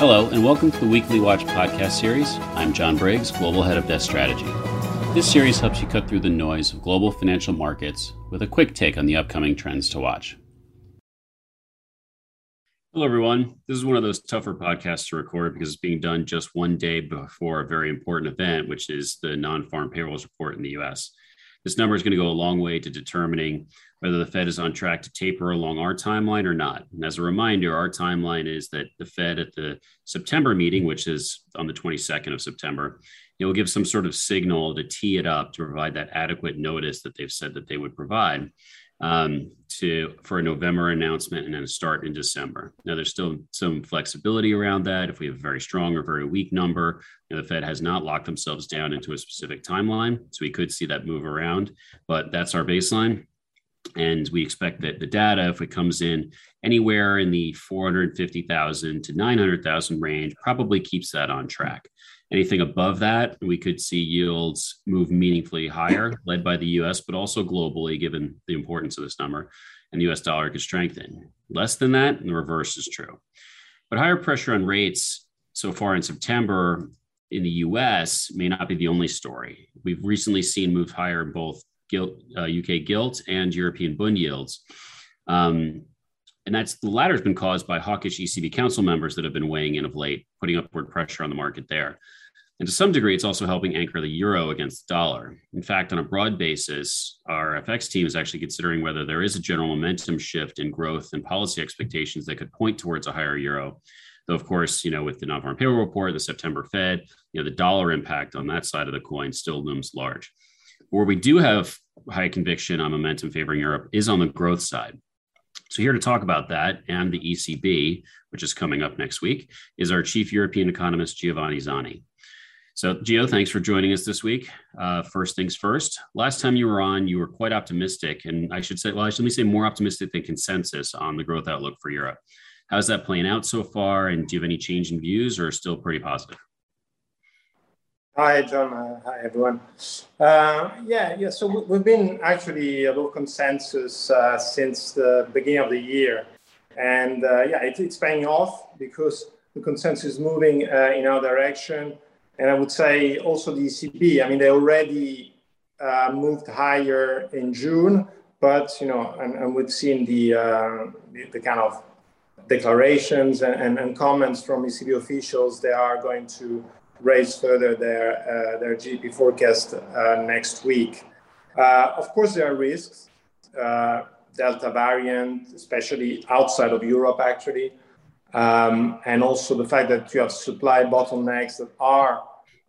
Hello, and welcome to the Weekly Watch podcast series. I'm John Briggs, Global Head of Desk Strategy. This series helps you cut through the noise of global financial markets with a quick take on the upcoming trends to watch. Hello, everyone. This is one of those tougher podcasts to record because it's being done just one day before a very important event, which is the non farm payrolls report in the US. This number is going to go a long way to determining whether the Fed is on track to taper along our timeline or not. And as a reminder, our timeline is that the Fed at the September meeting, which is on the 22nd of September, it will give some sort of signal to tee it up to provide that adequate notice that they've said that they would provide um, to for a November announcement and then a start in December. Now, there's still some flexibility around that. If we have a very strong or very weak number, you know, the Fed has not locked themselves down into a specific timeline, so we could see that move around. But that's our baseline. And we expect that the data, if it comes in anywhere in the 450,000 to 900,000 range, probably keeps that on track. Anything above that, we could see yields move meaningfully higher, led by the US, but also globally, given the importance of this number, and the US dollar could strengthen. Less than that, and the reverse is true. But higher pressure on rates so far in September in the US may not be the only story. We've recently seen moves higher in both gilt, uh, UK gilt and European bund yields. Um, and that's the latter has been caused by hawkish ECB council members that have been weighing in of late, putting upward pressure on the market there. And to some degree, it's also helping anchor the euro against the dollar. In fact, on a broad basis, our FX team is actually considering whether there is a general momentum shift in growth and policy expectations that could point towards a higher euro. Though, of course, you know, with the non-farm payroll report, the September Fed, you know, the dollar impact on that side of the coin still looms large. Where we do have high conviction on momentum favoring Europe is on the growth side. So, here to talk about that and the ECB, which is coming up next week, is our chief European economist, Giovanni Zanni. So, Gio, thanks for joining us this week. Uh, first things first, last time you were on, you were quite optimistic, and I should say, well, let me say more optimistic than consensus on the growth outlook for Europe. How's that playing out so far? And do you have any change in views or still pretty positive? Hi, John. Uh, hi, everyone. Uh, yeah, yeah. So we've been actually a low consensus uh, since the beginning of the year, and uh, yeah, it, it's paying off because the consensus is moving uh, in our direction. And I would say also the ECB. I mean, they already uh, moved higher in June, but you know, and, and we've seen the, the, the kind of declarations and, and, and comments from ECB officials. They are going to raise further their, uh, their GDP forecast uh, next week. Uh, of course, there are risks. Delta variant, especially outside of Europe, actually, um, and also the fact that you have supply bottlenecks that are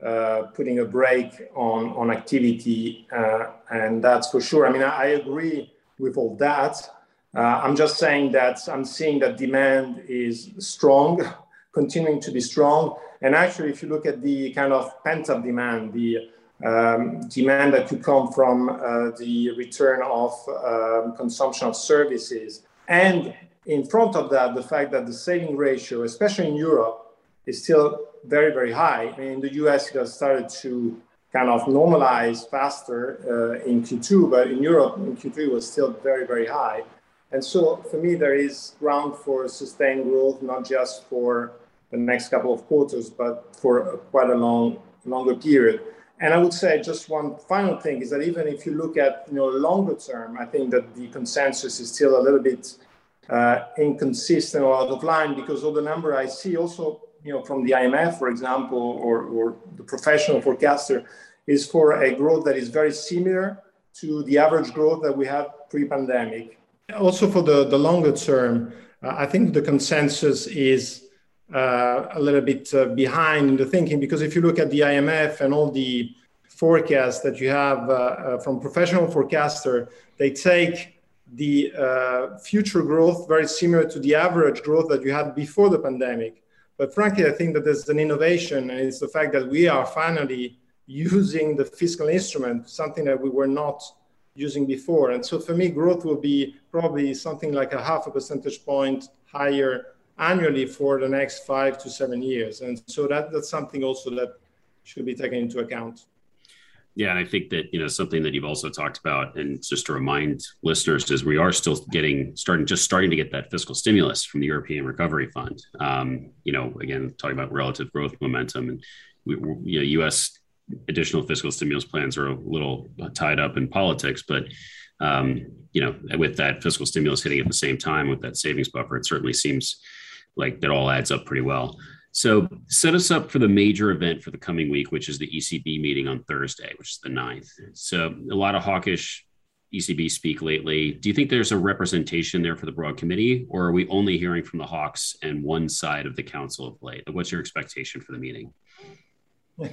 uh, putting a brake on, on activity, uh, and that's for sure. I mean, I, I agree with all that. Uh, I'm just saying that I'm seeing that demand is strong, continuing to be strong, and actually, if you look at the kind of pent up demand, the um, demand that could come from uh, the return of um, consumption of services, and in front of that, the fact that the saving ratio, especially in Europe, is still very, very high. I mean, in the US, it has started to kind of normalize faster uh, in Q2, but in Europe, in Q3, it was still very, very high. And so for me, there is ground for sustained growth, not just for the next couple of quarters, but for quite a long, longer period. And I would say just one final thing is that even if you look at you know longer term, I think that the consensus is still a little bit uh, inconsistent or out of line because all the number I see also you know from the IMF, for example, or, or the professional forecaster, is for a growth that is very similar to the average growth that we had pre-pandemic. Also for the, the longer term, uh, I think the consensus is uh, a little bit uh, behind in the thinking because if you look at the IMF and all the forecasts that you have uh, from professional forecaster, they take the uh, future growth very similar to the average growth that you had before the pandemic. But frankly, I think that there's an innovation, and it's the fact that we are finally using the fiscal instrument, something that we were not using before. And so for me, growth will be probably something like a half a percentage point higher annually for the next five to seven years. And so that, that's something also that should be taken into account. Yeah, and I think that you know something that you've also talked about, and just to remind listeners, is we are still getting starting just starting to get that fiscal stimulus from the European Recovery Fund. Um, you know, again, talking about relative growth momentum, and we, you know, U.S. additional fiscal stimulus plans are a little tied up in politics, but um, you know, with that fiscal stimulus hitting at the same time with that savings buffer, it certainly seems like that all adds up pretty well. So set us up for the major event for the coming week, which is the ECB meeting on Thursday, which is the 9th. So a lot of hawkish ECB speak lately. Do you think there's a representation there for the broad committee, or are we only hearing from the Hawks and one side of the council of late? What's your expectation for the meeting?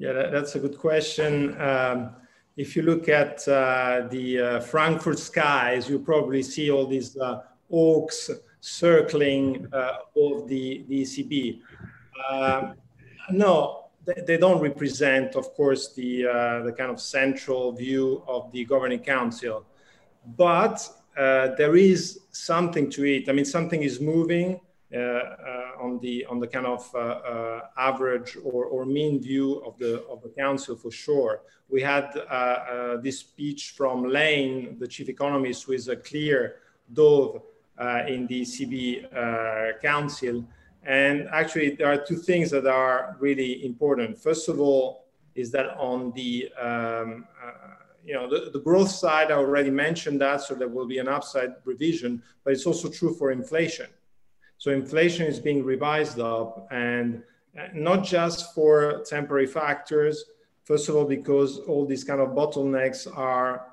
Yeah, that, that's a good question. Um, if you look at uh, the uh, Frankfurt skies, you probably see all these uh, oaks circling uh, of the, the ECB. Uh, no, they, don't represent, of course, the, uh, the kind of central view of the governing council. But uh, there is something to it. I mean, something is moving uh, uh, on the on the kind of average or, or mean view of the of the council for sure. We had this speech from Lane, the chief economist, who is a clear dove in the ECB uh, Council. And actually, there are two things that are really important. First of all, is that on the um, uh, you know the, the, growth side, I already mentioned that, so there will be an upside revision, but it's also true for inflation. So inflation is being revised up, and not just for temporary factors. First of all, because all these kind of bottlenecks are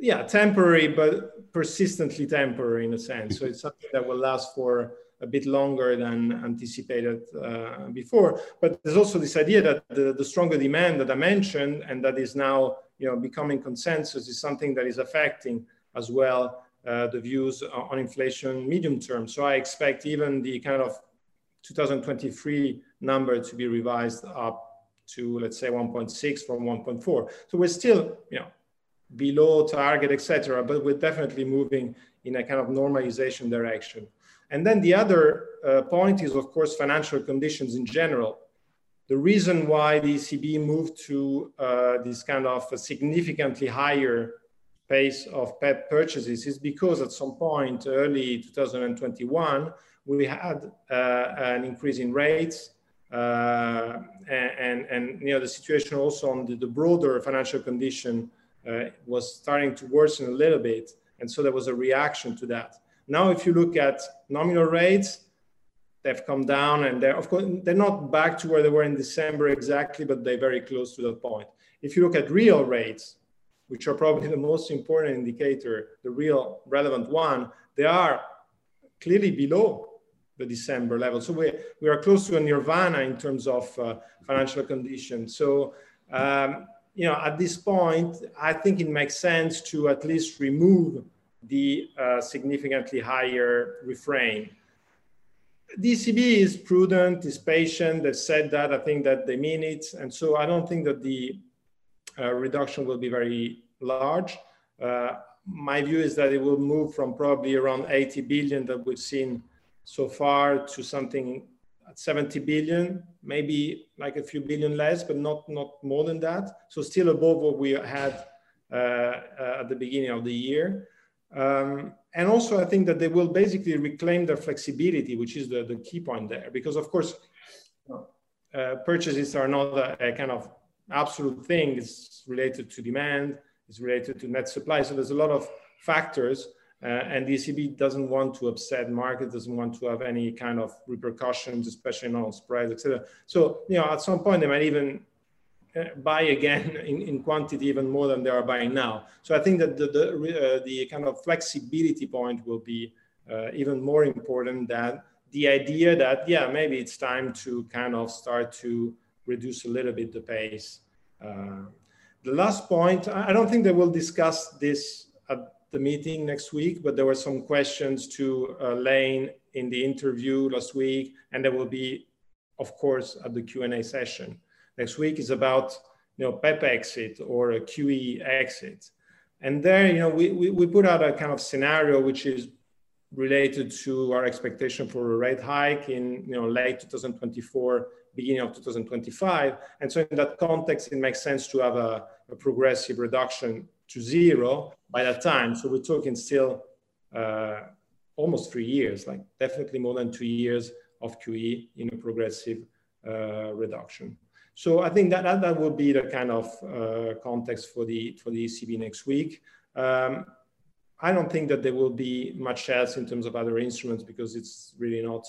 yeah temporary but persistently temporary in a sense. So it's something that will last for a bit longer than anticipated uh, before. But there's also this idea that the, the stronger demand that i mentioned and that is now you know becoming consensus is something that is affecting as well uh, the views on inflation medium term. So i expect even the kind of 2023 number to be revised up to let's say 1.6 from 1.4 so we're still you know below target, etc. But we're definitely moving in a kind of normalization direction. And then the other uh, point is, of course, financial conditions in general. The reason why the ECB moved to uh, this kind of significantly higher pace of PEPP purchases is because at some point early 2021 we had uh, an increase in rates uh, and, and, and, you know the situation also on the, the broader financial condition was starting to worsen a little bit. And so there was a reaction to that. Now, if you look at nominal rates, they've come down and they're, of course, they're not back to where they were in December exactly, but they're very close to that point. If you look at real rates, which are probably the most important indicator, the real relevant one, they are clearly below the December level. So we, we are close to a nirvana in terms of uh, financial condition. So um, you know, at this point, I think it makes sense to at least remove the uh, significantly higher refrain. ECB is prudent, is patient. They've said that. I think that they mean it. And so I don't think that the uh, reduction will be very large. Uh, my view is that it will move from probably around 80 billion that we've seen so far to something at 70 billion, maybe like a few billion less, but not, not more than that. So still above what we had uh, uh, at the beginning of the year. Um, and also, I think that they will basically reclaim their flexibility, which is the, the key point there. Because, of course, uh, purchases are not a, a, kind of absolute thing. It's related to demand, it's related to net supply. So there's a lot of factors uh, and the ECB doesn't want to upset market, doesn't want to have any kind of repercussions, especially on spreads, etc. So, you know, at some point they might even uh, buy again in, in quantity even more than they are buying now. So I think that the, the, uh, the kind of flexibility point will be uh, even more important than the idea that, yeah, maybe it's time to kind of start to reduce a little bit the pace. Uh, the last point, I don't think they will discuss this the meeting next week, but there were some questions to uh, Lane in the interview last week, and there will be, of course, at the Q&A session. Next week is about, you know, PEPP exit or a QE exit. And there, you know, we, we, we put out a kind of scenario which is related to our expectation for a rate hike in, you know, late 2024, beginning of 2025. And so in that context, it makes sense to have a, a progressive reduction to zero by that time. So we're talking still uh, almost three years, like definitely more than two years of QE in a progressive uh, reduction. So I think that, that, that will be the kind of uh, context for the, for the ECB next week. Um, I don't think that there will be much else in terms of other instruments because it's really not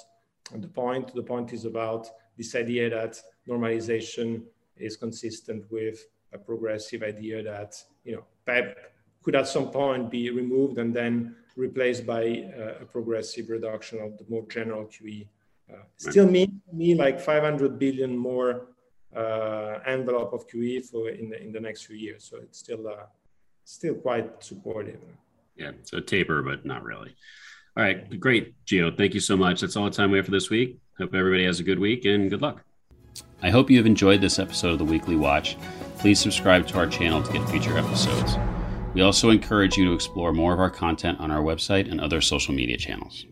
the point. The point is about this idea that normalization is consistent with a progressive idea that you know PEPP could at some point be removed and then replaced by uh, a progressive reduction of the more general QE. Uh, still mean me like 500 billion more uh, envelope of QE for in the, in the next few years. So it's still uh, still quite supportive. Yeah, so taper, but not really. All right, great, Gio. Thank you so much. That's all the time we have for this week. Hope everybody has a good week and good luck. I hope you have enjoyed this episode of the Weekly Watch. Please subscribe to our channel to get future episodes. We also encourage you to explore more of our content on our website and other social media channels.